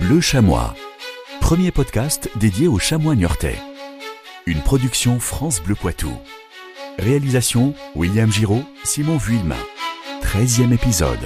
Bleu Chamois, premier podcast dédié aux chamois niortais. Une production France Bleu Poitou. Réalisation William Giraud, Simon Vuillemin. 13e épisode.